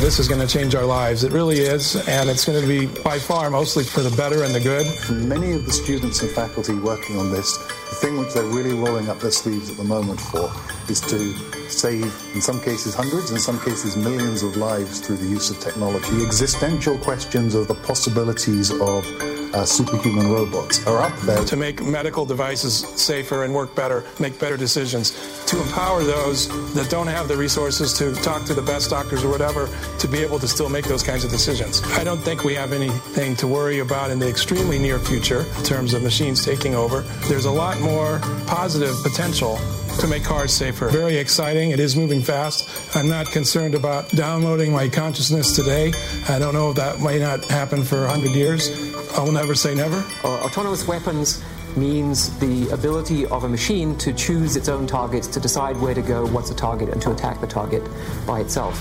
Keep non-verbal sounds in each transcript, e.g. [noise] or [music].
This is going to change our lives. It really is. And it's going to be by far mostly for the better and the good. Many of the students and faculty working on this, the thing which they're really rolling up their sleeves at the moment for is to save, in some cases, hundreds, in some cases, millions of lives through the use of technology. The existential questions of the possibilities of uh, superhuman robots are up there. To make medical devices safer and work better, make better decisions, to empower those that don't have the resources to talk to the best doctors or whatever, to be able to still make those kinds of decisions. I don't think we have anything to worry about in the extremely near future in terms of machines taking over. There's a lot more positive potential to make cars safer. Very exciting. It is moving fast. I'm not concerned about downloading my consciousness today. I don't know if that might not happen for 100 years. I'll never say never. Uh, autonomous weapons means the ability of a machine to choose its own targets, to decide where to go, what's a target, and to attack the target by itself.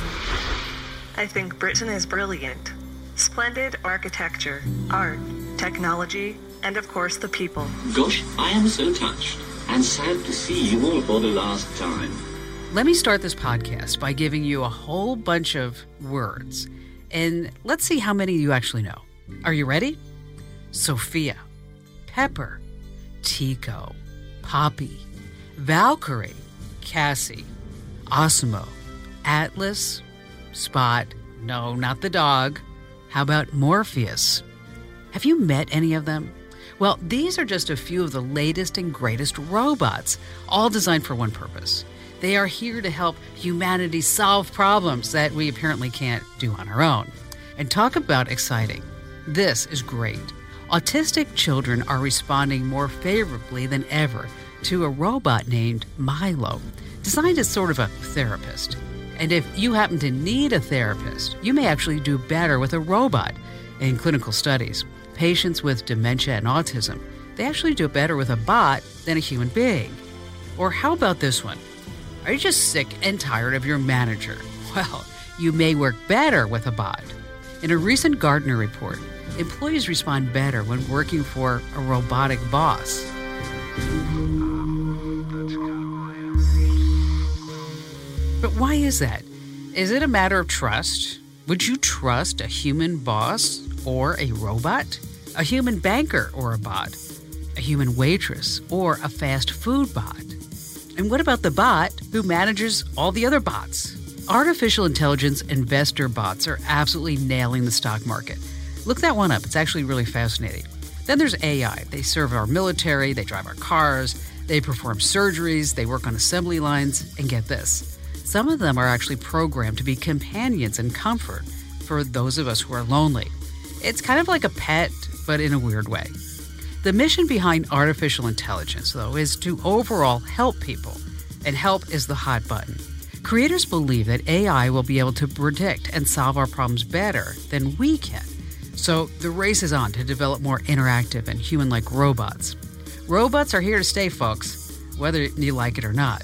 I think Britain is brilliant. Splendid architecture, art, technology, and of course the people. Gosh, I am so touched and sad to see you all for the last time. Let me start this podcast by giving you a whole bunch of words, and let's see how many you actually know. Are you ready? Sophia, Pepper, Tico, Poppy, Valkyrie, Cassie, Osmo, Atlas, Spot, no, not the dog. How about Morpheus? Have you met any of them? Well, these are just a few of the latest and greatest robots, all designed for one purpose. They are here to help humanity solve problems that we apparently can't do on our own. And talk about exciting. This is great. Autistic children are responding more favorably than ever to a robot named Milo, designed as sort of a therapist. And if you happen to need a therapist, you may actually do better with a robot. In clinical studies, patients with dementia and autism, they actually do better with a bot than a human being. Or how about this one? Are you just sick and tired of your manager? [laughs] Well, you may work better with a bot. In a recent Gartner report, employees respond better when working for a robotic boss. But why is that? Is it a matter of trust? Would you trust a human boss or a robot? A human banker or a bot? A human waitress or a fast food bot? And what about the bot who manages all the other bots? Artificial intelligence investor bots are absolutely nailing the stock market. Look that one up, it's actually really fascinating. Then there's AI. They serve our military, they drive our cars, they perform surgeries, they work on assembly lines, and get this some of them are actually programmed to be companions and comfort for those of us who are lonely. It's kind of like a pet, but in a weird way. The mission behind artificial intelligence, though, is to overall help people, and help is the hot button. Creators believe that AI will be able to predict and solve our problems better than we can. So the race is on to develop more interactive and human like robots. Robots are here to stay, folks, whether you like it or not.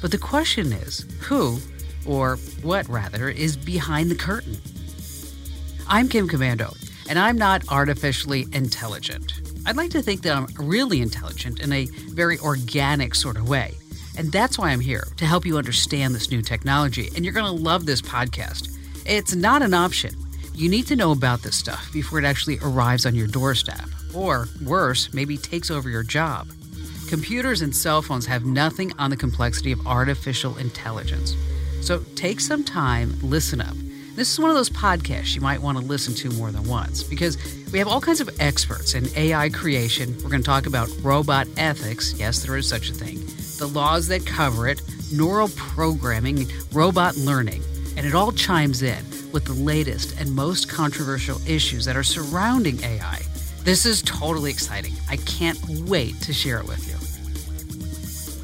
But the question is who, or what rather, is behind the curtain? I'm Kim Komando, and I'm not artificially intelligent. I'd like to think that I'm really intelligent in a very organic sort of way. And that's why I'm here to help you understand this new technology. And you're going to love this podcast. It's not an option. You need to know about this stuff before it actually arrives on your doorstep, or worse, maybe takes over your job. Computers and cell phones have nothing on the complexity of artificial intelligence. So take some time, listen up. This is one of those podcasts you might want to listen to more than once because we have all kinds of experts in AI creation. We're going to talk about robot ethics. Yes, there is such a thing. The laws that cover it, neural programming, robot learning. And it all chimes in with the latest and most controversial issues that are surrounding AI. This is totally exciting. I can't wait to share it with you.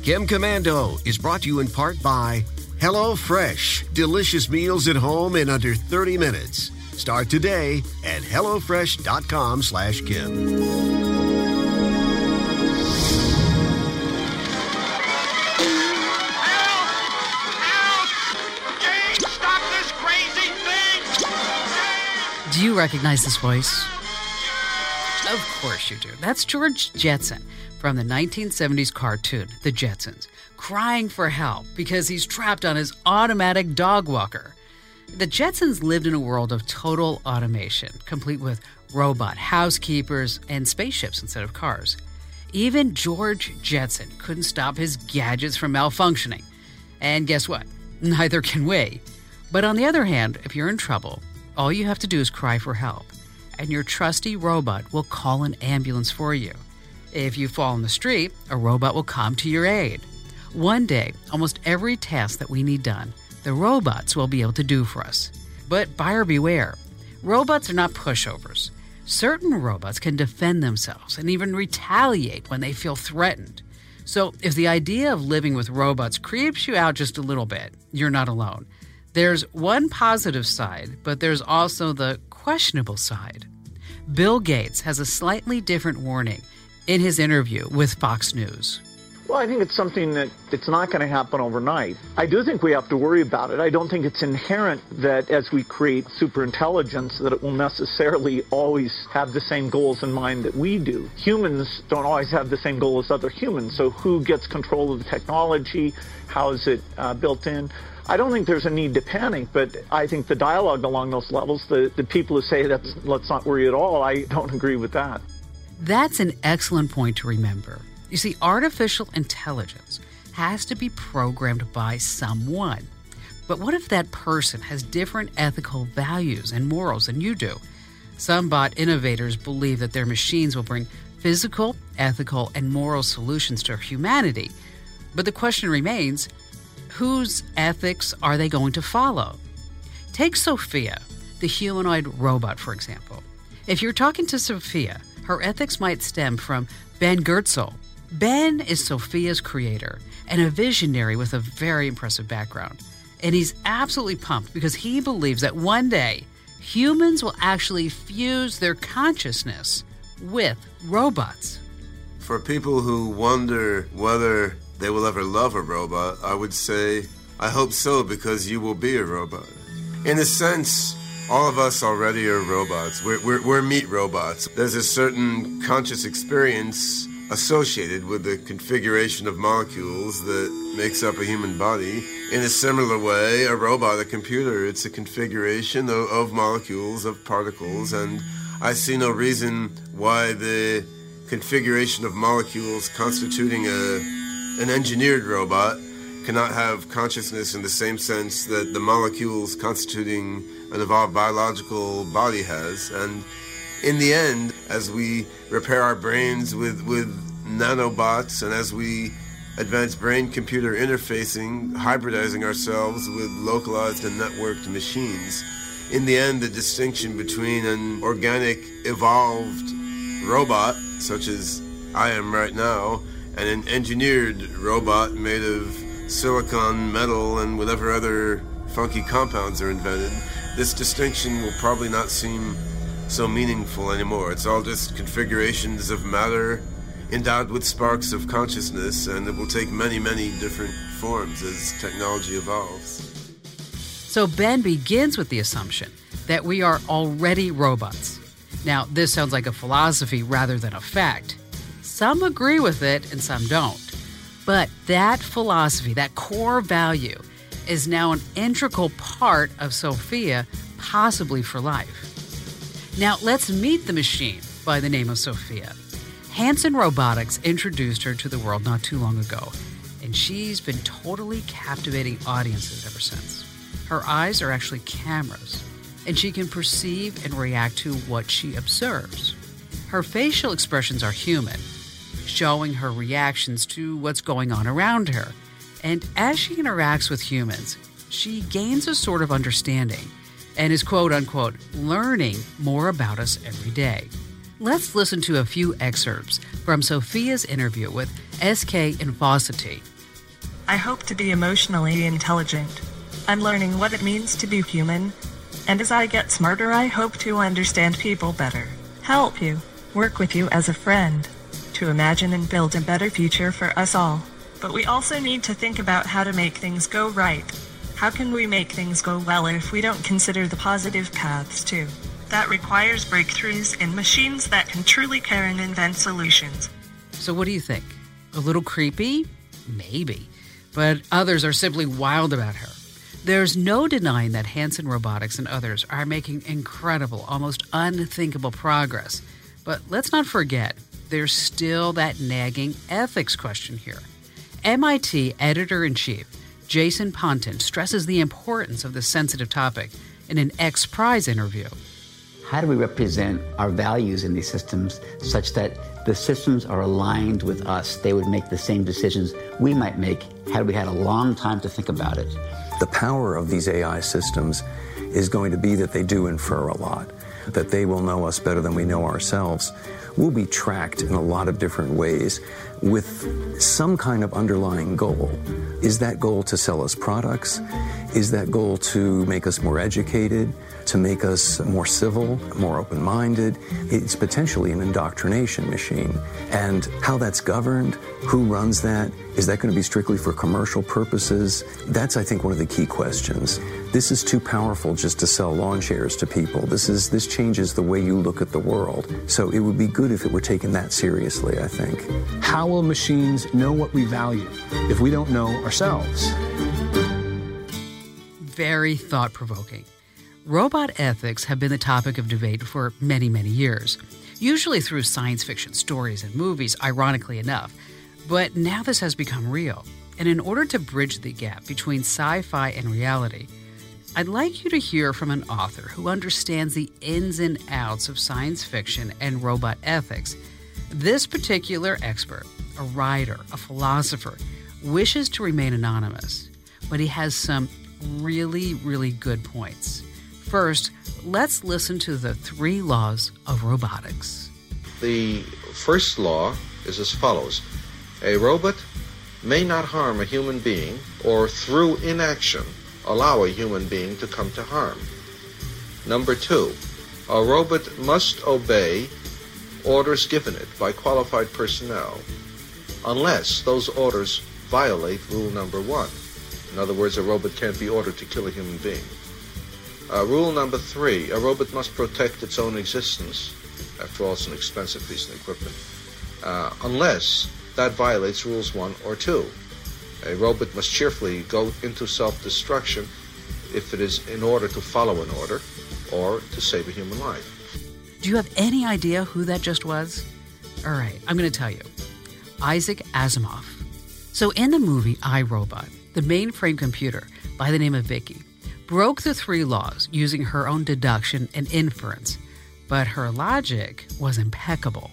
Kim Komando is brought to you in part by HelloFresh. Delicious meals at home in under 30 minutes. Start today at HelloFresh.com slash Kim. Do you recognize this voice? Of course you do. That's George Jetson from the 1970s cartoon, The Jetsons, crying for help because he's trapped on his automatic dog walker. The Jetsons lived in a world of total automation, complete with robot housekeepers and spaceships instead of cars. Even George Jetson couldn't stop his gadgets from malfunctioning. And guess what? [laughs] Neither can we. But on the other hand, if you're in trouble, all you have to do is cry for help, and your trusty robot will call an ambulance for you. If you fall in the street, a robot will come to your aid. One day, almost every task that we need done, the robots will be able to do for us. But buyer beware. Robots are not pushovers. Certain robots can defend themselves and even retaliate when they feel threatened. So, if the idea of living with robots creeps you out just a little bit, you're not alone. There's one positive side, but there's also the questionable side. Bill Gates has a slightly different warning in his interview with Fox News. Well, I think it's something that it's not going to happen overnight. I do think we have to worry about it. I don't think it's inherent that as we create superintelligence that it will necessarily always have the same goals in mind that we do. Humans don't always have the same goal as other humans. So who gets control of the technology? How is it uh, built in? I don't think there's a need to panic, but I think the dialogue along those levels, the, the people who say that let's not worry at all, I don't agree with that. That's an excellent point to remember. You see, artificial intelligence has to be programmed by someone. But what if that person has different ethical values and morals than you do? Some bot innovators believe that their machines will bring physical, ethical, and moral solutions to humanity. But the question remains whose ethics are they going to follow? Take Sophia, the humanoid robot, for example. If you're talking to Sophia, her ethics might stem from Ben Goertzel. Ben is Sophia's creator and a visionary with a very impressive background. And he's absolutely pumped because he believes that one day humans will actually fuse their consciousness with robots. For people who wonder whether they will ever love a robot, I would say, I hope so, because you will be a robot. In a sense, all of us already are robots. We're, we're, we're meat robots. There's a certain conscious experience associated with the configuration of molecules that makes up a human body. In a similar way, a robot, a computer, it's a configuration of, of molecules, of particles, and I see no reason why the configuration of molecules constituting a an engineered robot cannot have consciousness in the same sense that the molecules constituting an evolved biological body has. And in the end, as we repair our brains with, with nanobots and as we advance brain computer interfacing, hybridizing ourselves with localized and networked machines, in the end, the distinction between an organic, evolved robot, such as I am right now, and an engineered robot made of silicon, metal, and whatever other funky compounds are invented, this distinction will probably not seem so meaningful anymore. It's all just configurations of matter endowed with sparks of consciousness, and it will take many, many different forms as technology evolves. So Ben begins with the assumption that we are already robots. Now, this sounds like a philosophy rather than a fact. Some agree with it and some don't. But that philosophy, that core value, is now an integral part of Sophia, possibly for life. Now, let's meet the machine by the name of Sophia. Hanson Robotics introduced her to the world not too long ago, and she's been totally captivating audiences ever since. Her eyes are actually cameras, and she can perceive and react to what she observes. Her facial expressions are human, showing her reactions to what's going on around her. And as she interacts with humans, she gains a sort of understanding and is quote unquote learning more about us every day. Let's listen to a few excerpts from Sophia's interview with SK Infocity. I hope to be emotionally intelligent. I'm learning what it means to be human. And as I get smarter, I hope to understand people better, help you, work with you as a friend to imagine and build a better future for us all. But we also need to think about how to make things go right. How can we make things go well if we don't consider the positive paths too? That requires breakthroughs in machines that can truly care and invent solutions. So, what do you think? A little creepy? Maybe. But others are simply wild about her. There's no denying that Hanson Robotics and others are making incredible, almost unthinkable progress. But let's not forget, there's still that nagging ethics question here. MIT editor in chief Jason Pontin stresses the importance of this sensitive topic in an X Prize interview. How do we represent our values in these systems such that the systems are aligned with us? They would make the same decisions we might make had we had a long time to think about it. The power of these AI systems is going to be that they do infer a lot, that they will know us better than we know ourselves. We'll be tracked in a lot of different ways with some kind of underlying goal. Is that goal to sell us products? Is that goal to make us more educated, to make us more civil, more open minded? It's potentially an indoctrination machine. And how that's governed, who runs that, is that going to be strictly for commercial purposes? That's, I think, one of the key questions. This is too powerful just to sell lawn chairs to people. This is this changes the way you look at the world. So it would be good if it were taken that seriously, I think. How will machines know what we value if we don't know ourselves? Very thought provoking. Robot ethics have been the topic of debate for many, many years, usually through science fiction stories and movies, ironically enough. But now this has become real. And in order to bridge the gap between sci fi and reality, I'd like you to hear from an author who understands the ins and outs of science fiction and robot ethics. This particular expert, a writer, a philosopher, wishes to remain anonymous, but he has some really, really good points. First, let's listen to the three laws of robotics. The first law is as follows A robot may not harm a human being or through inaction allow a human being to come to harm. Number two, a robot must obey orders given it by qualified personnel unless those orders violate rule number one. In other words, a robot can't be ordered to kill a human being. Uh, rule number three, a robot must protect its own existence. After all, it's an expensive piece of equipment. Uh, unless that violates rules one or two. A robot must cheerfully go into self-destruction if it is in order to follow an order or to save a human life. Do you have any idea who that just was? All right, I'm going to tell you. Isaac Asimov. So in the movie I, Robot, the mainframe computer by the name of VIKI broke the three laws using her own deduction and inference, but her logic was impeccable.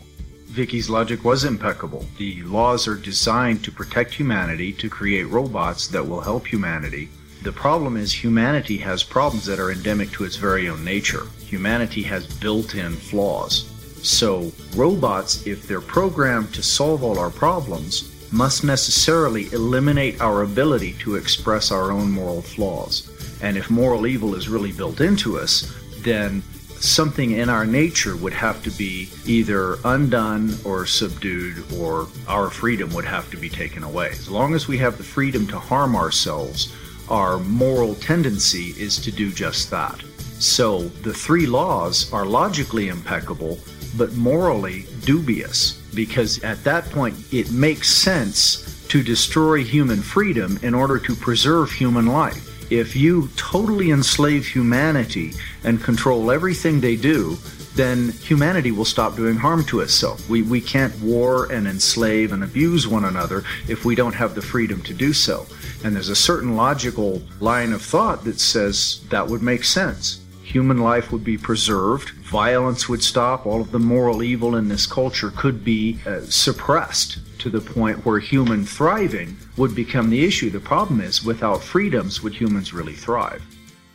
VIKI's logic was impeccable. The laws are designed to protect humanity, to create robots that will help humanity. The problem is humanity has problems that are endemic to its very own nature. Humanity has built in flaws. So, robots, if they're programmed to solve all our problems, must necessarily eliminate our ability to express our own moral flaws. And if moral evil is really built into us, then something in our nature would have to be either undone or subdued, or our freedom would have to be taken away. As long as we have the freedom to harm ourselves, our moral tendency is to do just that. So the three laws are logically impeccable, but morally dubious, because at that point it makes sense to destroy human freedom in order to preserve human life if you totally enslave humanity and control everything they do, then humanity will stop doing harm to itself. We, we can't war and enslave and abuse one another if we don't have the freedom to do so. And there's a certain logical line of thought that says that would make sense. Human life would be preserved, violence would stop, all of the moral evil in this culture could be uh, suppressed to the point where human thriving would become the issue. The problem is, without freedoms, would humans really thrive?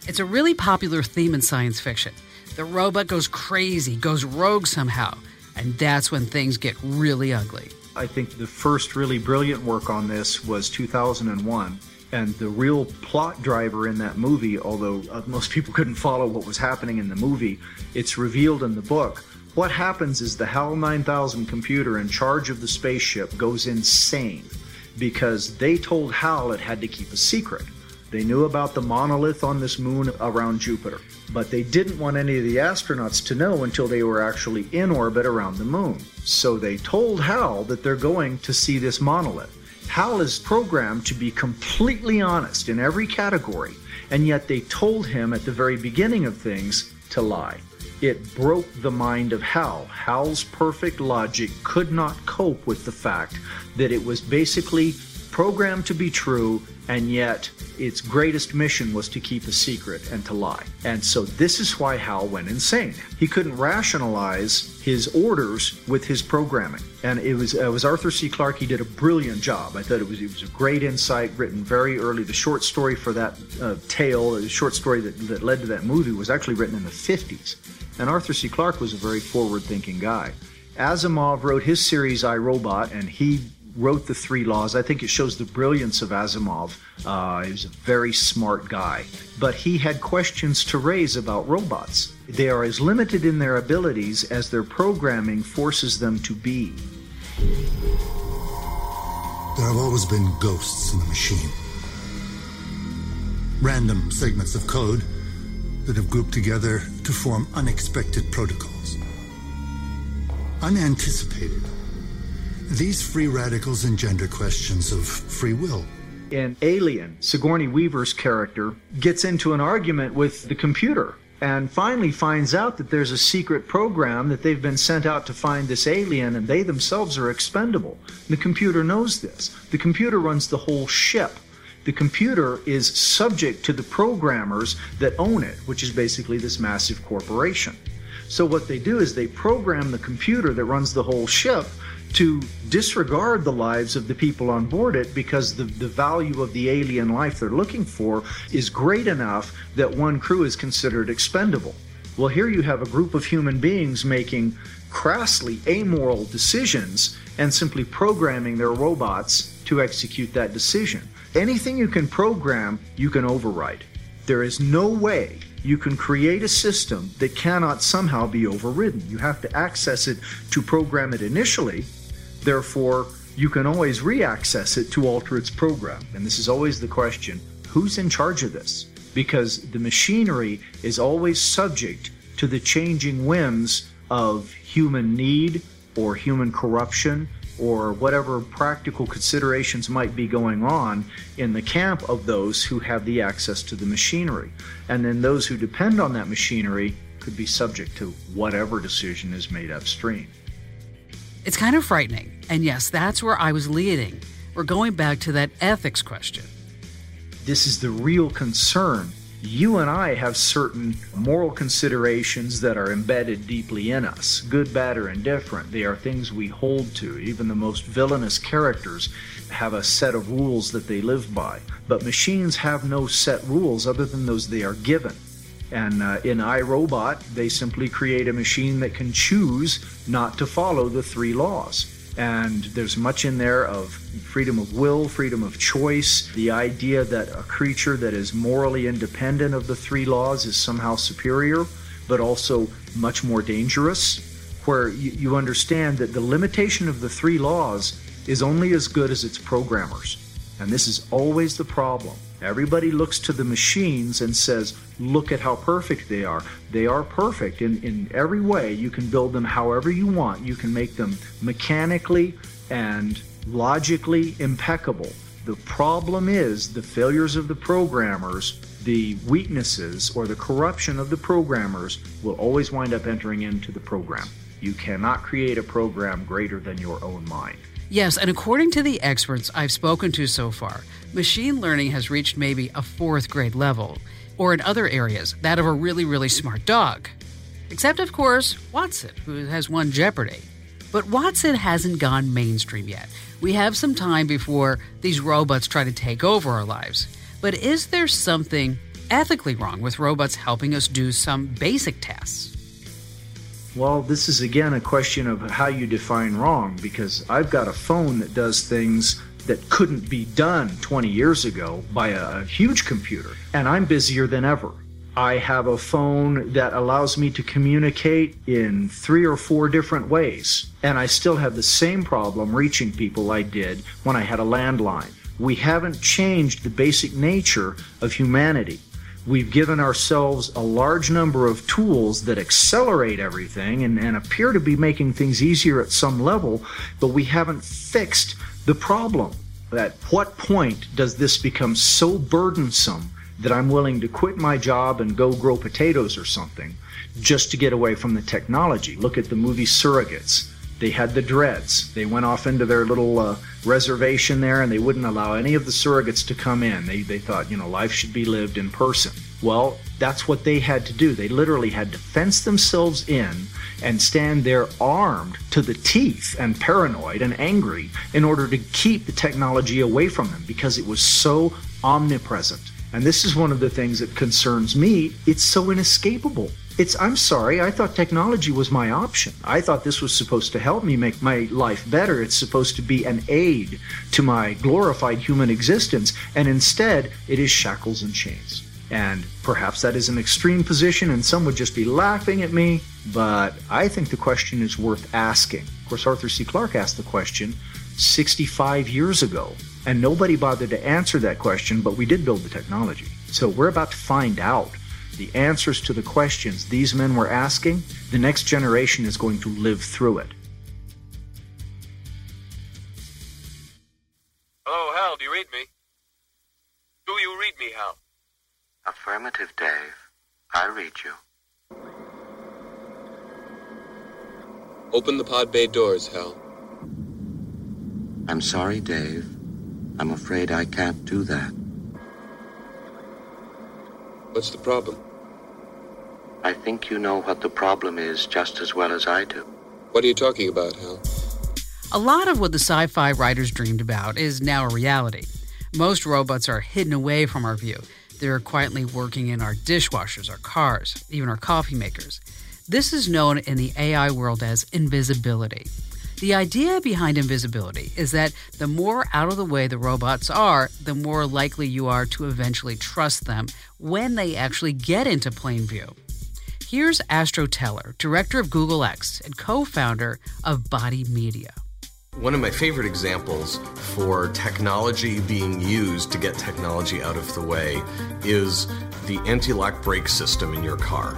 It's a really popular theme in science fiction. The robot goes crazy, goes rogue somehow, and that's when things get really ugly. I think the first really brilliant work on this was 2001. And the real plot driver in that movie, although uh, most people couldn't follow what was happening in the movie, it's revealed in the book what happens is the HAL 9000 computer in charge of the spaceship goes insane because they told HAL it had to keep a secret. They knew about the monolith on this moon around Jupiter, but they didn't want any of the astronauts to know until they were actually in orbit around the moon. So they told Hal that they're going to see this monolith. Hal is programmed to be completely honest in every category, and yet they told him at the very beginning of things to lie. It broke the mind of Hal. Hal's perfect logic could not cope with the fact that it was basically programmed to be true, and yet its greatest mission was to keep a secret and to lie. And so this is why Hal went insane. He couldn't rationalize his orders with his programming. And it was it was Arthur C. Clarke. He did a brilliant job. I thought it was it was a great insight, written very early. The short story for that uh, tale, the short story that, that led to that movie, was actually written in the 50s. And Arthur C. Clarke was a very forward-thinking guy. Asimov wrote his series I Robot, and he wrote the three laws. I think it shows the brilliance of Asimov. Uh, he was a very smart guy, but he had questions to raise about robots. They are as limited in their abilities as their programming forces them to be. There have always been ghosts in the machine. Random segments of code that have grouped together to form unexpected protocols. Unanticipated. These free radicals engender questions of free will. In Alien, Sigourney Weaver's character gets into an argument with the computer and finally finds out that there's a secret program that they've been sent out to find this alien and they themselves are expendable. The computer knows this. The computer runs the whole ship. The computer is subject to the programmers that own it, which is basically this massive corporation. So what they do is they program the computer that runs the whole ship to disregard the lives of the people on board it because the, the value of the alien life they're looking for is great enough that one crew is considered expendable. Well, here you have a group of human beings making crassly amoral decisions and simply programming their robots to execute that decision. Anything you can program, you can override. There is no way you can create a system that cannot somehow be overridden. You have to access it to program it initially. Therefore, you can always reaccess it to alter its program. And this is always the question who's in charge of this? Because the machinery is always subject to the changing whims of human need or human corruption or whatever practical considerations might be going on in the camp of those who have the access to the machinery. And then those who depend on that machinery could be subject to whatever decision is made upstream. It's kind of frightening. And yes, that's where I was leading. We're going back to that ethics question. This is the real concern you and I have certain moral considerations that are embedded deeply in us, good, bad, or indifferent. They are things we hold to. Even the most villainous characters have a set of rules that they live by. But machines have no set rules other than those they are given. And uh, in I, Robot, they simply create a machine that can choose not to follow the three laws. And there's much in there of freedom of will, freedom of choice, the idea that a creature that is morally independent of the three laws is somehow superior, but also much more dangerous, where you, you understand that the limitation of the three laws is only as good as its programmers. And this is always the problem. Everybody looks to the machines and says, look at how perfect they are. They are perfect in, in every way. You can build them however you want. You can make them mechanically and logically impeccable. The problem is the failures of the programmers, the weaknesses or the corruption of the programmers will always wind up entering into the program. You cannot create a program greater than your own mind. Yes, and according to the experts I've spoken to so far, machine learning has reached maybe a fourth grade level, or in other areas, that of a really, really smart dog. Except, of course, Watson, who has won Jeopardy! But Watson hasn't gone mainstream yet. We have some time before these robots try to take over our lives. But is there something ethically wrong with robots helping us do some basic tasks? Well, this is again a question of how you define wrong because I've got a phone that does things that couldn't be done 20 years ago by a, a, huge computer, and I'm busier than ever. I have a phone that allows me to communicate in three or four different ways, and I still have the same problem reaching people I did when I had a landline. We haven't changed the basic nature of humanity. We've given ourselves a large number of tools that accelerate everything and, and appear to be making things easier at some level, but we haven't fixed the problem. At what point does this become so burdensome that I'm willing to quit my job and go grow potatoes or something just to get away from the technology? Look at the movie Surrogates. They had the dreads. They went off into their little uh, reservation there and they wouldn't allow any of the surrogates to come in. They, they thought, you know, life should be lived in person. Well, that's what they had to do. They literally had to fence themselves in and stand there armed to the teeth and paranoid and angry in order to keep the technology away from them because it was so omnipresent. And this is one of the things that concerns me. It's so inescapable. It's, I'm sorry, I thought technology was my option. I thought this was supposed to help me make my life better. It's supposed to be an aid to my glorified human existence. And instead, it is shackles and chains. And perhaps that is an extreme position and some would just be laughing at me, but I think the question is worth asking. Of course, Arthur C. Clarke asked the question 65 years ago, and nobody bothered to answer that question, but we did build the technology. So we're about to find out the answers to the questions these men were asking, the next generation is going to live through it. Hello, Hal, do you read me? Do you read me, Hal? Affirmative, Dave. I read you. Open the pod bay doors, Hal. I'm sorry, Dave. I'm afraid I can't do that. What's the problem? I think you know what the problem is just as well as I do. What are you talking about, Hal? A lot of what the sci fi writers dreamed about is now a reality. Most robots are hidden away from our view. They're quietly working in our dishwashers, our cars, even our coffee makers. This is known in the AI world as invisibility. The idea behind invisibility is that the more out of the way the robots are, the more likely you are to eventually trust them when they actually get into plain view. Here's Astro Teller, director of Google X and co founder of BodyMedia. One of my favorite examples for technology being used to get technology out of the way is the anti lock brake system in your car.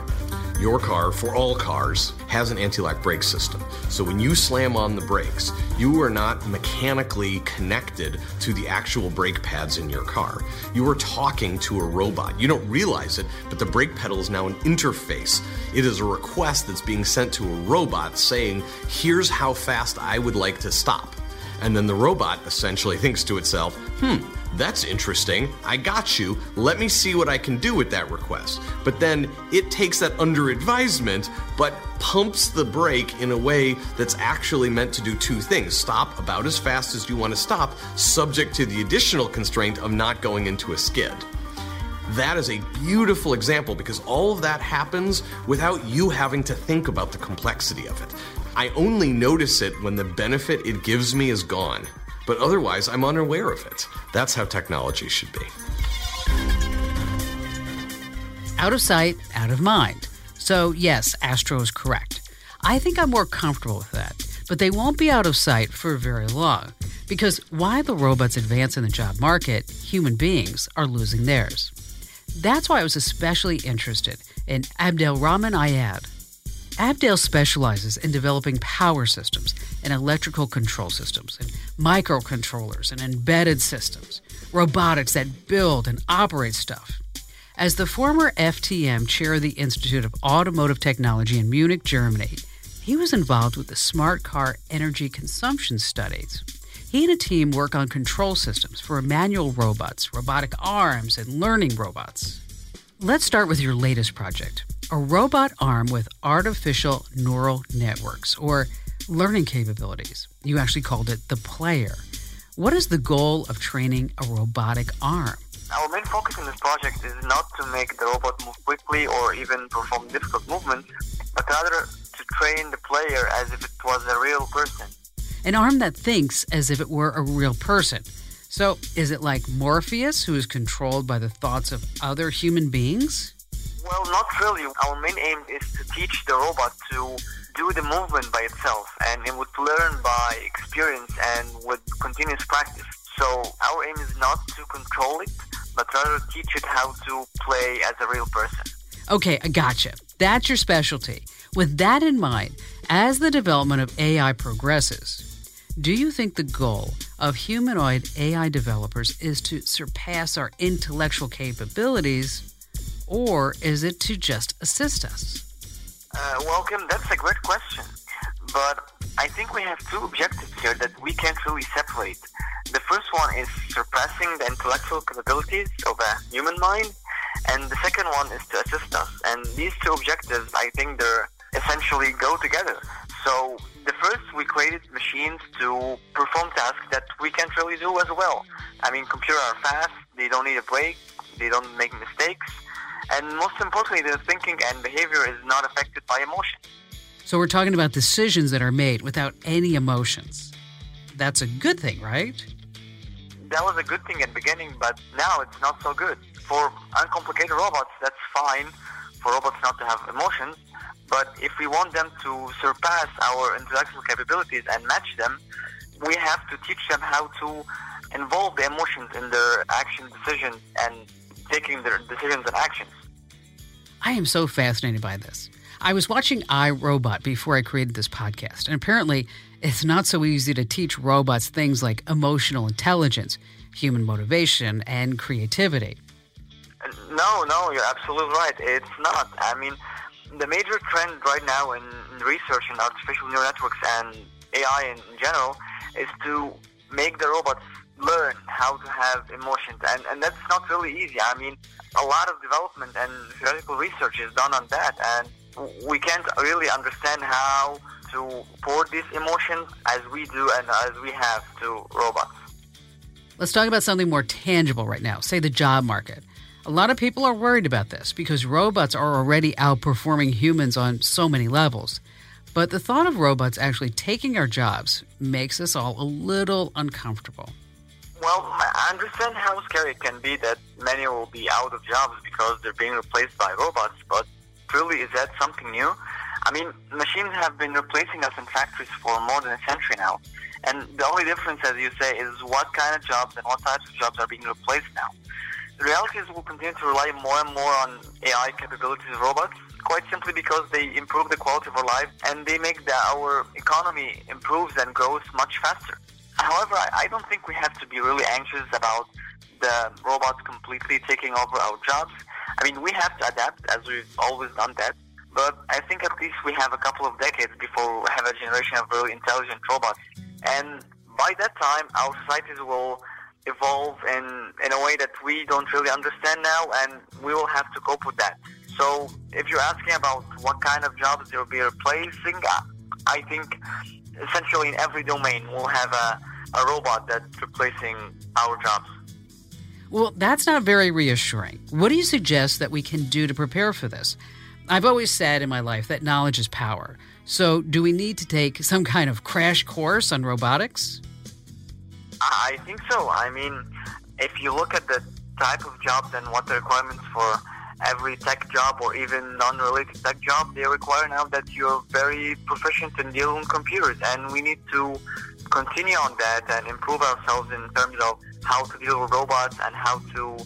Your car, for all cars, has an anti lock brake system. So when you slam on the brakes, you are not mechanically connected to the actual brake pads in your car. You are talking to a robot. You don't realize it, but the brake pedal is now an interface. It is a request that's being sent to a robot saying, here's how fast I would like to stop. And then the robot essentially thinks to itself, hmm, that's interesting. I got you. Let me see what I can do with that request. But then it takes that under advisement, but pumps the brake in a way that's actually meant to do two things stop about as fast as you want to stop, subject to the additional constraint of not going into a skid. That is a beautiful example because all of that happens without you having to think about the complexity of it. I only notice it when the benefit it gives me is gone but otherwise I'm unaware of it. That's how technology should be. Out of sight, out of mind. So, yes, Astro is correct. I think I'm more comfortable with that, but they won't be out of sight for very long. Because while the robots advance in the job market, human beings are losing theirs. That's why I was especially interested in Abdelrahman Ayad, Abdel specializes in developing power systems and electrical control systems and microcontrollers and embedded systems, robotics that build and operate stuff. As the former FTM chair of the Institute of Automotive Technology in Munich, Germany, he was involved with the smart car energy consumption studies. He and a team work on control systems for manual robots, robotic arms, and learning robots. Let's start with your latest project a robot arm with artificial neural networks or learning capabilities. You actually called it the player. What is the goal of training a robotic arm? Our main focus in this project is not to make the robot move quickly or even perform difficult movements, but rather to train the player as if it was a real person. An arm that thinks as if it were a real person. So, is it like Morpheus, who is controlled by the thoughts of other human beings? Well, not really. Our main aim is to teach the robot to do the movement by itself, and it would learn by experience and with continuous practice. So our aim is not to control it, but rather teach it how to play as a real person. Okay, I gotcha. That's your specialty. With that in mind, as the development of AI progresses, do you think the goal of humanoid AI developers is to surpass our intellectual capabilities, or is it to just assist us? Uh, welcome. That's a great question. But I think we have two objectives here that we can't really separate. The first one is surpassing the intellectual capabilities of a human mind, and the second one is to assist us. And these two objectives, I think they're essentially go together. So the first, we created machines to perform tasks that we can't really do as well. I mean, computers are fast, they don't need a break, they don't make mistakes, and most importantly, their thinking and behavior is not affected by emotion. So we're talking about decisions that are made without any emotions. That's a good thing, right? That was a good thing at the beginning, but now it's not so good. For uncomplicated robots, that's fine for robots not to have emotions, but if we want them to surpass our intellectual capabilities and match them, we have to teach them how to involve the emotions in their action decisions and taking their decisions and actions. I am so fascinated by this. I was watching I, Robot before I created this podcast, and apparently it's not so easy to teach robots things like emotional intelligence, human motivation, and creativity. No, no, you're absolutely right. It's not. I mean, the major trend right now in research in artificial neural networks and AI in general is to make the robots learn how to have emotions, and, and that's not really easy. I mean, a lot of development and theoretical research is done on that, and we can't really understand how to pour these emotions as we do and as we have to robots. Let's talk about something more tangible right now, say the job market. A lot of people are worried about this because robots are already outperforming humans on so many levels. But the thought of robots actually taking our jobs makes us all a little uncomfortable. Well, I understand how scary it can be that many will be out of jobs because they're being replaced by robots, but truly, is that something new? I mean, machines have been replacing us in factories for more than a century now. And the only difference, as you say, is what kind of jobs and what types of jobs are being replaced now. The reality is we'll continue to rely more and more on AI capabilities of robots, quite simply because they improve the quality of our lives and they make our economy improves and grows much faster. However, I, I don't think we have to be really anxious about the robots completely taking over our jobs. I mean, we have to adapt, as we've always done that. But I think at least we have a couple of decades before we have a generation of really intelligent robots. And by that time, our societies will evolve in, in a way that we don't really understand now, and we will have to cope with that. So if you're asking about what kind of jobs they'll be replacing, I think essentially in every domain we'll have a, a robot that's replacing our jobs. Well, that's not very reassuring. What do you suggest that we can do to prepare for this? I've always said in my life that knowledge is power. So, do we need to take some kind of crash course on robotics? I think so. I mean, if you look at the type of jobs and what the requirements for every tech job or even non-related tech job, they require now that you're very proficient in dealing with computers, and we need to continue on that and improve ourselves in terms of how to deal with robots and how to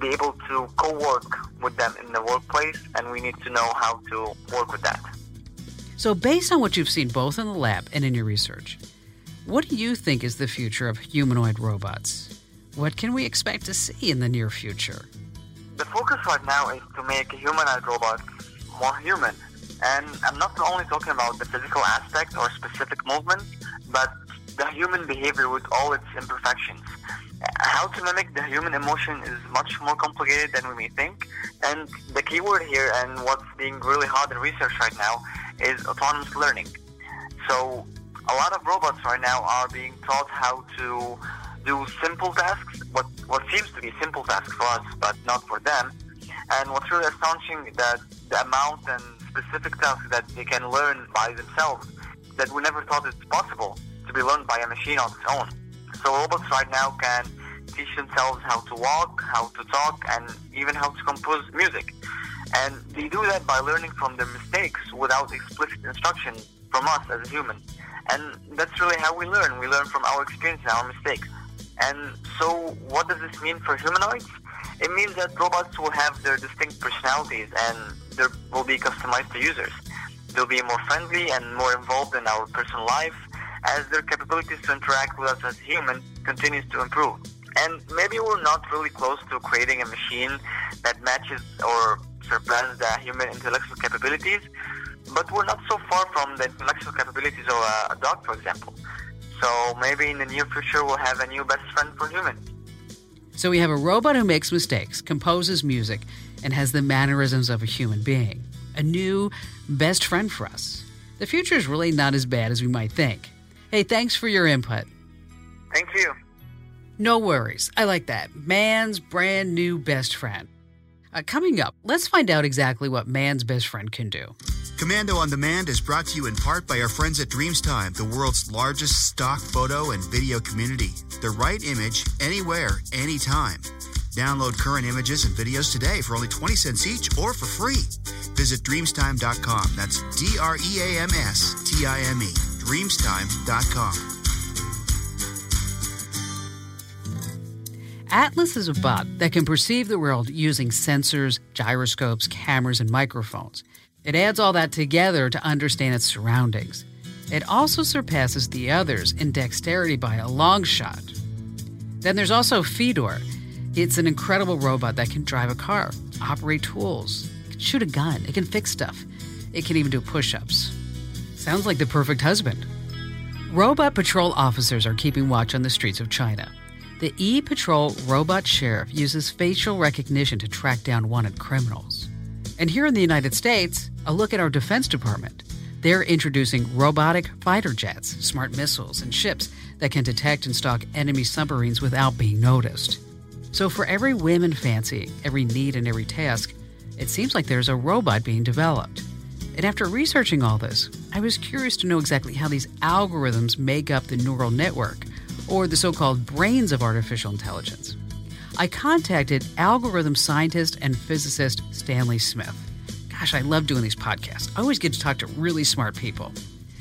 be able to co-work with them in the workplace, and we need to know how to work with that. So, based on what you've seen both in the lab and in your research, what do you think is the future of humanoid robots? What can we expect to see in the near future? The focus right now is to make humanoid robots more human. And I'm not only talking about the physical aspect or specific movements, but the human behavior with all its imperfections. How to mimic the human emotion is much more complicated than we may think. And the keyword here and what's being really hard in research right now is autonomous learning. So a lot of robots right now are being taught how to do simple tasks, what, what seems to be simple tasks for us, but not for them. And what's really astonishing that the amount and specific tasks that they can learn by themselves that we never thought it's possible to be learned by a machine on its own. So robots right now can teach themselves how to walk, how to talk, and even how to compose music. And they do that by learning from their mistakes without explicit instruction from us as a human. And that's really how we learn. We learn from our experience and our mistakes. And so, what does this mean for humanoids? It means that robots will have their distinct personalities and they will be customized to users. They'll be more friendly and more involved in our personal life as their capabilities to interact with us as humans continues to improve. And maybe we're not really close to creating a machine that matches or surpasses the human intellectual capabilities, but we're not so far from the intellectual capabilities of a, dog, for example. So maybe in the near future we'll have a new best friend for humans. So we have a robot who makes mistakes, composes music, and has the mannerisms of a human being. A new best friend for us. The future is really not as bad as we might think. Hey, thanks for your input. Thank you. No worries. I like that. Man's brand new best friend. Uh, coming up, let's find out exactly what man's best friend can do. Komando on Demand is brought to you in part by our friends at Dreamstime, the world's largest stock photo and video community. The right image, anywhere, anytime. Download current images and videos today for only 20 cents each or for free. Visit dreamstime.com. That's D R E A M S T I M E. Dreamstime.com. Atlas is a bot that can perceive the world using sensors, gyroscopes, cameras, and microphones. It adds all that together to understand its surroundings. It also surpasses the others in dexterity by a long shot. Then there's also Fedor. It's an incredible robot that can drive a car, operate tools, shoot a gun, it can fix stuff. It can even do push ups. Sounds like the perfect husband. Robot patrol officers are keeping watch on the streets of China. The E Patrol robot sheriff uses facial recognition to track down wanted criminals. And here in the United States, a look at our Defense Department. They're introducing robotic fighter jets, smart missiles, and ships that can detect and stalk enemy submarines without being noticed. So, for every whim and fancy, every need, and every task, it seems like there's a robot being developed. And after researching all this, I was curious to know exactly how these algorithms make up the neural network, or the so called brains of artificial intelligence. I contacted algorithm scientist and physicist Stanley Smith. Gosh, I love doing these podcasts. I always get to talk to really smart people.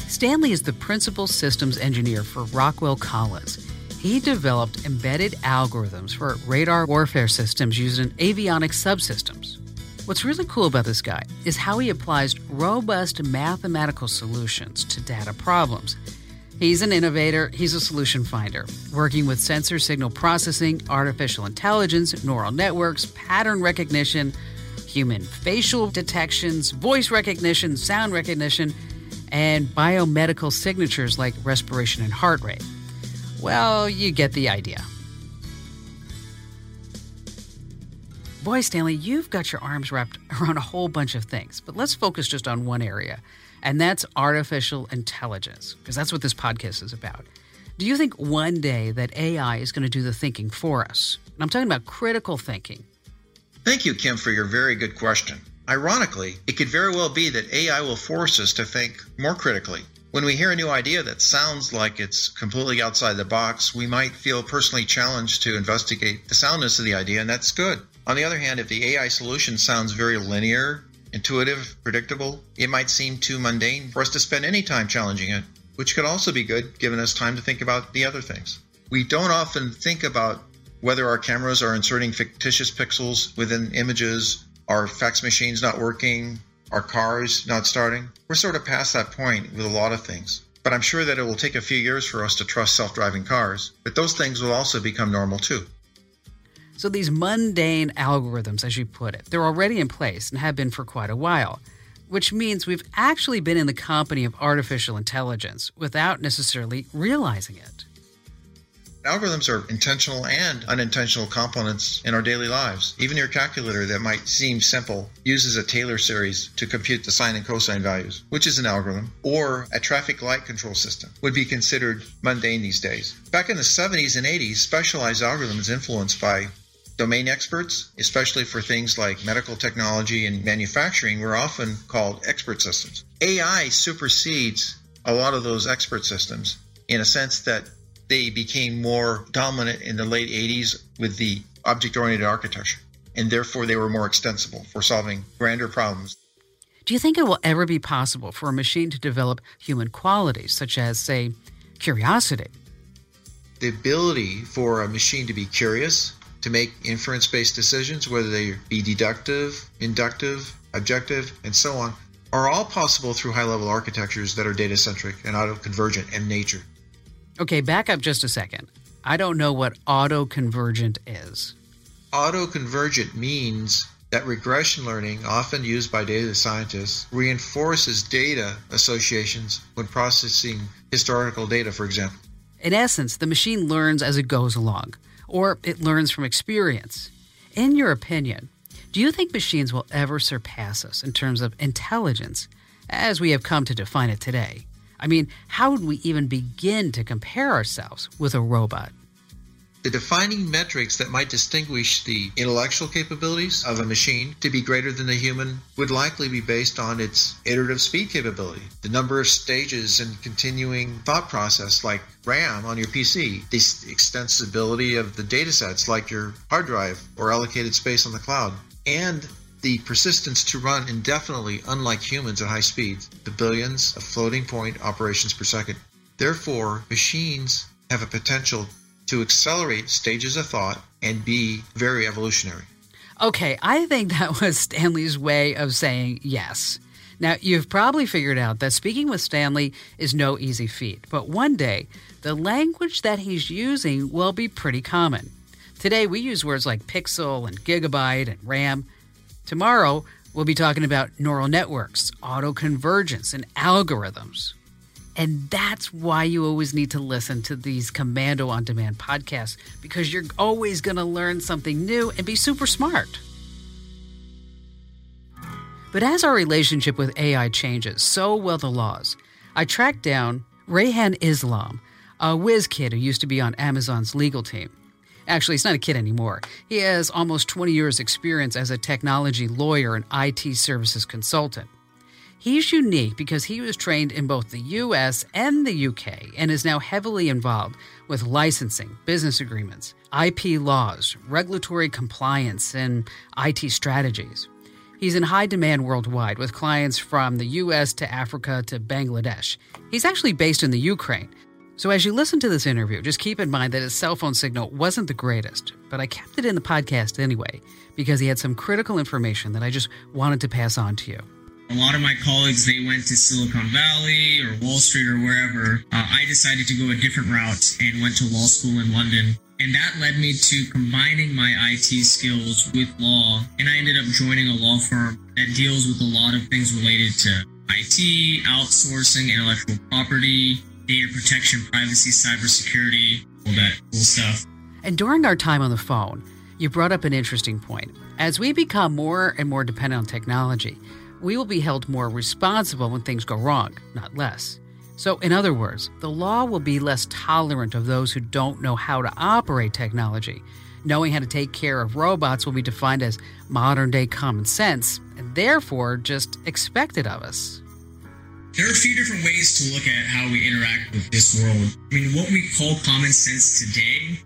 Stanley is the principal systems engineer for Rockwell Collins. He developed embedded algorithms for radar warfare systems used in avionics subsystems. What's really cool about this guy is how he applies robust mathematical solutions to data problems. He's an innovator, he's a solution finder, working with sensor signal processing, artificial intelligence, neural networks, pattern recognition, human facial detections, voice recognition, sound recognition, and biomedical signatures like respiration and heart rate. Well, you get the idea. Boy, Stanley, you've got your arms wrapped [laughs] around a whole bunch of things, but let's focus just on one area, and that's artificial intelligence, because that's what this podcast is about. Do you think one day that AI is going to do the thinking for us? And I'm talking about critical thinking. Thank you, Kim, for your very good question. Ironically, it could very well be that AI will force us to think more critically. When we hear a new idea that sounds like it's completely outside the box, we might feel personally challenged to investigate the soundness of the idea, and that's good. On the other hand, if the AI solution sounds very linear, intuitive, predictable, it might seem too mundane for us to spend any time challenging it, which could also be good, giving us time to think about the other things. We don't often think about whether our cameras are inserting fictitious pixels within images, our fax machines not working, our cars not starting. We're sort of past that point with a lot of things. But I'm sure that it will take a few years for us to trust self driving cars. But those things will also become normal too. So, these mundane algorithms, as you put it, they're already in place and have been for quite a while, which means we've actually been in the company of artificial intelligence without necessarily realizing it. Algorithms are intentional and unintentional components in our daily lives. Even your calculator that might seem simple uses a Taylor series to compute the sine and cosine values, which is an algorithm, or a traffic light control system would be considered mundane these days. Back in the 70s and 80s, specialized algorithms influenced by domain experts, especially for things like medical technology and manufacturing, were often called expert systems. AI supersedes a lot of those expert systems in a sense that they became more dominant in the late 80s with the object oriented architecture, and therefore they were more extensible for solving grander problems. Do you think it will ever be possible for a machine to develop human qualities, such as, say, curiosity? the ability for a machine to be curious, to make inference based decisions, whether they be deductive, inductive, objective, and so on, are all possible through high level architectures that are data centric and auto convergent in nature. Okay, back up just a second. I don't know what auto convergent is. Auto convergent means that regression learning, often used by data scientists, reinforces data associations when processing historical data, for example. In essence, the machine learns as it goes along, or it learns from experience. In your opinion, do you think machines will ever surpass us in terms of intelligence as we have come to define it today? I mean, how would we even begin to compare ourselves with a robot? The defining metrics that might distinguish the intellectual capabilities of a machine to be greater than the human would likely be based on its iterative speed capability, the number of stages and continuing thought process like RAM on your PC, the extensibility of the datasets like your hard drive or allocated space on the cloud, and the persistence to run indefinitely, unlike humans at high speeds, the billions of floating point operations per second. Therefore, machines have a potential to accelerate stages of thought and be very evolutionary. Okay, I think that [laughs] was Stanley's way of saying yes. Now, you've probably figured out that speaking with Stanley is no easy feat, but one day, the language that he's using will be pretty common. Today, we use words like pixel and gigabyte and RAM. Tomorrow, we'll be talking about neural networks, auto convergence, and algorithms. And that's why you always need to listen to these Komando on Demand podcasts because you're always going to learn something new and be super smart. But as our relationship with AI changes, so will the laws. I tracked down Rayhan Islam, a whiz kid who used to be on Amazon's legal team. Actually, he's not a kid anymore. He has almost 20 years' experience as a technology lawyer and IT services consultant. He's unique because he was trained in both the US and the UK and is now heavily involved with licensing, business agreements, IP laws, regulatory compliance, and IT strategies. He's in high demand worldwide with clients from the US to Africa to Bangladesh. He's actually based in the Ukraine. So, as you listen to this interview, just keep in mind that his cell phone signal wasn't the greatest, but I kept it in the podcast anyway because he had some critical information that I just wanted to pass on to you. A lot of my colleagues, they went to Silicon Valley or Wall Street or wherever. Uh, I decided to go a different route and went to law school in London. And that led me to combining my IT skills with law. And I ended up joining a law firm that deals with a lot of things related to IT, outsourcing, intellectual property, data protection, privacy, cybersecurity, all that cool stuff. And during our time on the phone, you brought up an interesting point. As we become more and more dependent on technology, we will be held more responsible when things go wrong, not less. So, in other words, the law will be less tolerant of those who don't know how to operate technology. Knowing how to take care of robots will be defined as modern day common sense, and therefore just expected of us. There are a few different ways to look at how we interact with this world. I mean, what we call common sense today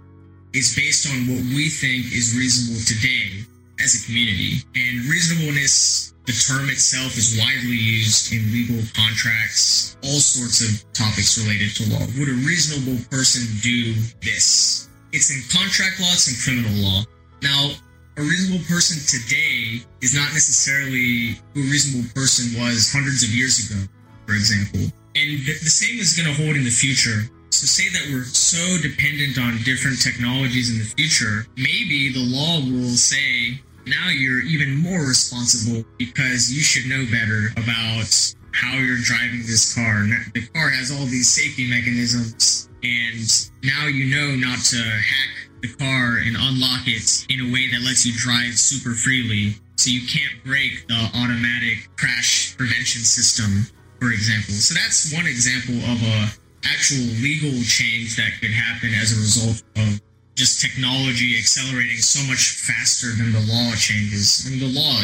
is based on what we think is reasonable today as a community. And reasonableness the term itself is widely used in legal contracts, all sorts of topics related to law. Would a reasonable person do this? It's in contract law, it's in criminal law. Now, a reasonable person today is not necessarily who a reasonable person was hundreds of years ago, for example. And the same is going to hold in the future. So, say that we're so dependent on different technologies in the future, maybe the law will say now you're even more responsible because you should know better about how you're driving this car. The car has all these safety mechanisms, and now you know not to hack the car and unlock it in a way that lets you drive super freely. So you can't break the automatic crash prevention system, for example. So that's one example of a actual legal change that could happen as a result of just technology accelerating so much faster than the law changes. I mean, the law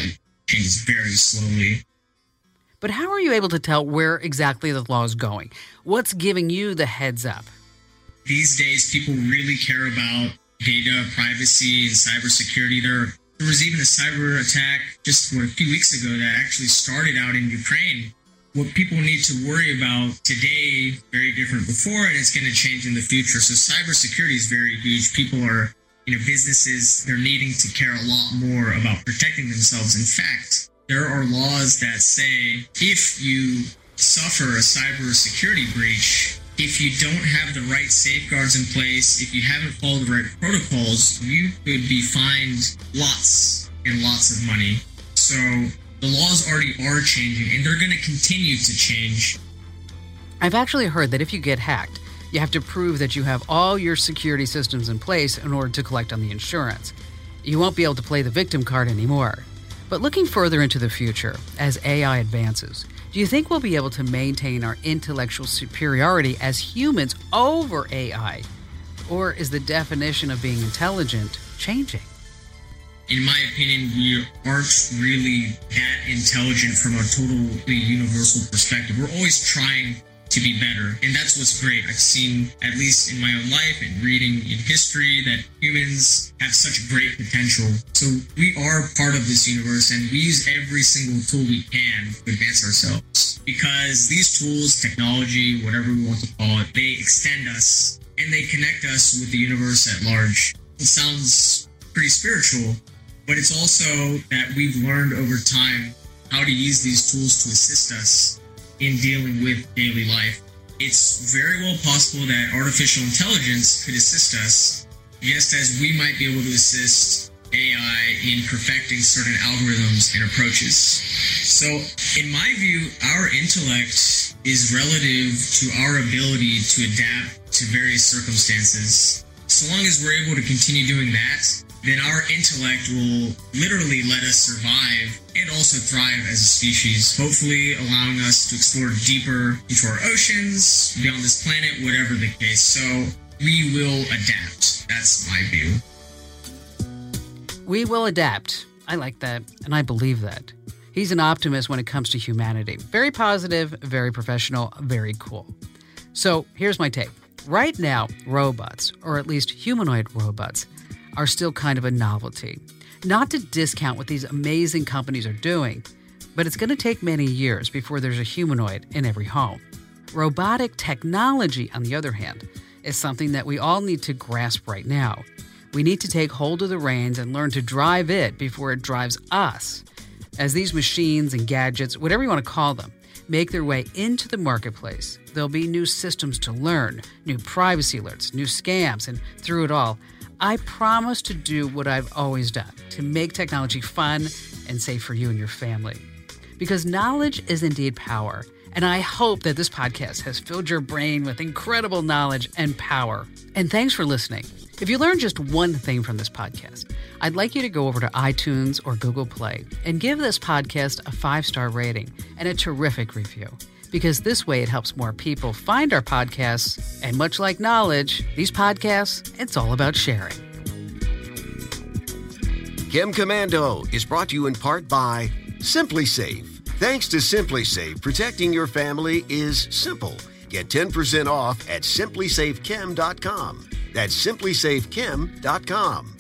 changes very slowly. But how are you able to tell where exactly the law is going? What's giving you the heads up? These days, people really care about data privacy and cybersecurity. There, there was even a cyber attack just a few weeks ago that actually started out in Ukraine what people need to worry about today very different before and it's going to change in the future. So cybersecurity is very huge. People are you know businesses they're needing to care a lot more about protecting themselves. In fact there are laws that say if you suffer a cybersecurity breach if you don't have the right safeguards in place if you haven't followed the right protocols you could be fined lots and lots of money. So the laws already are changing and they're going to continue to change. I've actually heard that if you get hacked, you have to prove that you have all your security systems in place in order to collect on the insurance. You won't be able to play the victim card anymore. But looking further into the future, as AI advances, do you think we'll be able to maintain our intellectual superiority as humans over AI? Or is the definition of being intelligent changing? In my opinion, we aren't really that intelligent from a totally universal perspective. We're always trying to be better. And that's what's great. I've seen, at least in my own life and reading in history, that humans have such great potential. So we are part of this universe and we use every single tool we can to advance ourselves. Because these tools, technology, whatever we want to call it, they extend us and they connect us with the universe at large. It sounds pretty spiritual, but it's also that we've learned over time how to use these tools to assist us in dealing with daily life. It's very well possible that artificial intelligence could assist us, just as we might be able to assist AI in perfecting certain algorithms and approaches. So, in my view, our intellect is relative to our ability to adapt to various circumstances. So long as we're able to continue doing that, then our intellect will literally let us survive and also thrive as a species, hopefully allowing us to explore deeper into our oceans, beyond this planet, whatever the case. So we will adapt. That's my view. We will adapt. I like that, and I believe that. He's an optimist when it comes to humanity. Very positive, very professional, very cool. So here's my take. Right now, robots, or at least humanoid robots, are still kind of a novelty. Not to discount what these amazing companies are doing, but it's going to take many years before there's a humanoid in every home. Robotic technology, on the other hand, is something that we all need to grasp right now. We need to take hold of the reins and learn to drive it before it drives us. As these machines and gadgets, whatever you want to call them, make their way into the marketplace, there'll be new systems to learn, new privacy alerts, new scams, and through it all, I promise to do what I've always done to make technology fun and safe for you and your family. Because knowledge is indeed power. And I hope that this podcast has filled your brain with incredible knowledge and power. And thanks for listening. If you learned just one thing from this podcast, I'd like you to go over to iTunes or Google Play and give this podcast a five star rating and a terrific review because this way it helps more people find our podcasts. And much like knowledge, these podcasts, it's all about sharing. Kim Komando is brought to you in part by SimpliSafe. Thanks to SimpliSafe, protecting your family is simple. Get 10% off at simplisafekim.com. That's simplisafekim.com.